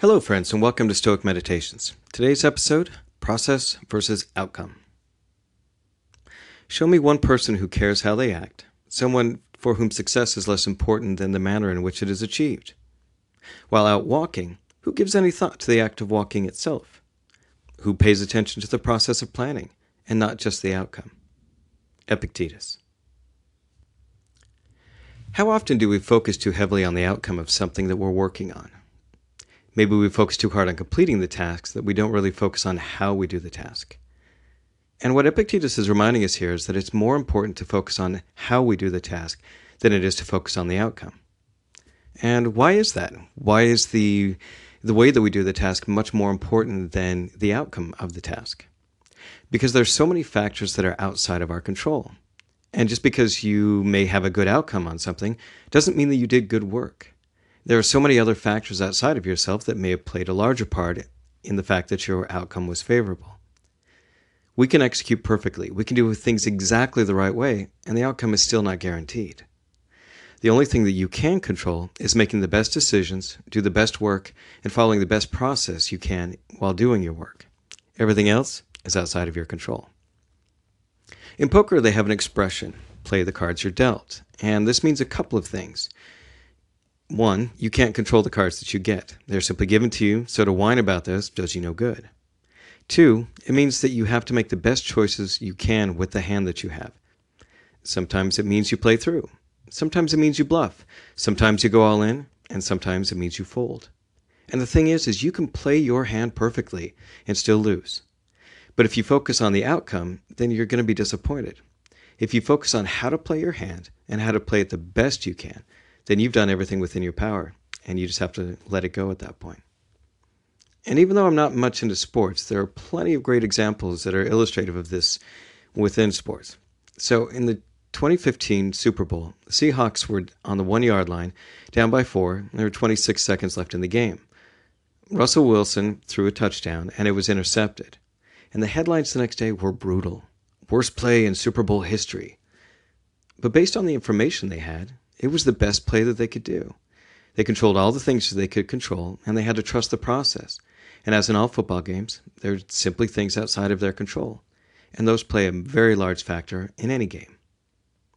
Hello, friends, and welcome to Stoic Meditations. Today's episode Process versus Outcome. Show me one person who cares how they act, someone for whom success is less important than the manner in which it is achieved. While out walking, who gives any thought to the act of walking itself? Who pays attention to the process of planning and not just the outcome? Epictetus. How often do we focus too heavily on the outcome of something that we're working on? Maybe we focus too hard on completing the tasks that we don't really focus on how we do the task. And what Epictetus is reminding us here is that it's more important to focus on how we do the task than it is to focus on the outcome. And why is that? Why is the the way that we do the task much more important than the outcome of the task? Because there's so many factors that are outside of our control. And just because you may have a good outcome on something doesn't mean that you did good work. There are so many other factors outside of yourself that may have played a larger part in the fact that your outcome was favorable. We can execute perfectly, we can do things exactly the right way, and the outcome is still not guaranteed. The only thing that you can control is making the best decisions, do the best work, and following the best process you can while doing your work. Everything else is outside of your control. In poker, they have an expression play the cards you're dealt, and this means a couple of things. One, you can't control the cards that you get. They're simply given to you, so to whine about this does you no good. Two, it means that you have to make the best choices you can with the hand that you have. Sometimes it means you play through. Sometimes it means you bluff. Sometimes you go all in, and sometimes it means you fold. And the thing is is you can play your hand perfectly and still lose. But if you focus on the outcome, then you're going to be disappointed. If you focus on how to play your hand and how to play it the best you can, then you've done everything within your power, and you just have to let it go at that point. And even though I'm not much into sports, there are plenty of great examples that are illustrative of this within sports. So in the 2015 Super Bowl, the Seahawks were on the one yard line, down by four, and there were 26 seconds left in the game. Russell Wilson threw a touchdown, and it was intercepted. And the headlines the next day were brutal worst play in Super Bowl history. But based on the information they had, it was the best play that they could do. They controlled all the things they could control, and they had to trust the process. And as in all football games, there are simply things outside of their control, and those play a very large factor in any game.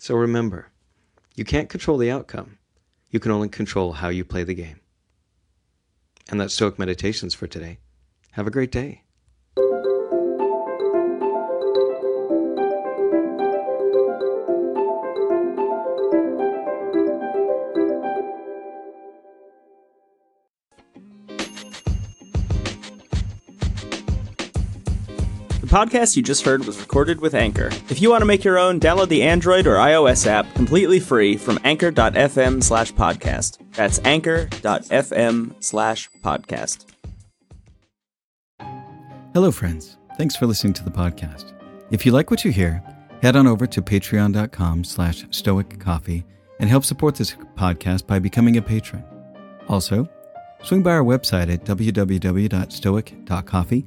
So remember, you can't control the outcome. You can only control how you play the game. And that's Stoic Meditations for today. Have a great day. Podcast you just heard was recorded with Anchor. If you want to make your own, download the Android or iOS app completely free from anchor.fm slash podcast. That's anchor.fm slash podcast. Hello, friends. Thanks for listening to the podcast. If you like what you hear, head on over to patreon.com slash stoic coffee and help support this podcast by becoming a patron. Also, swing by our website at www.stoic.coffee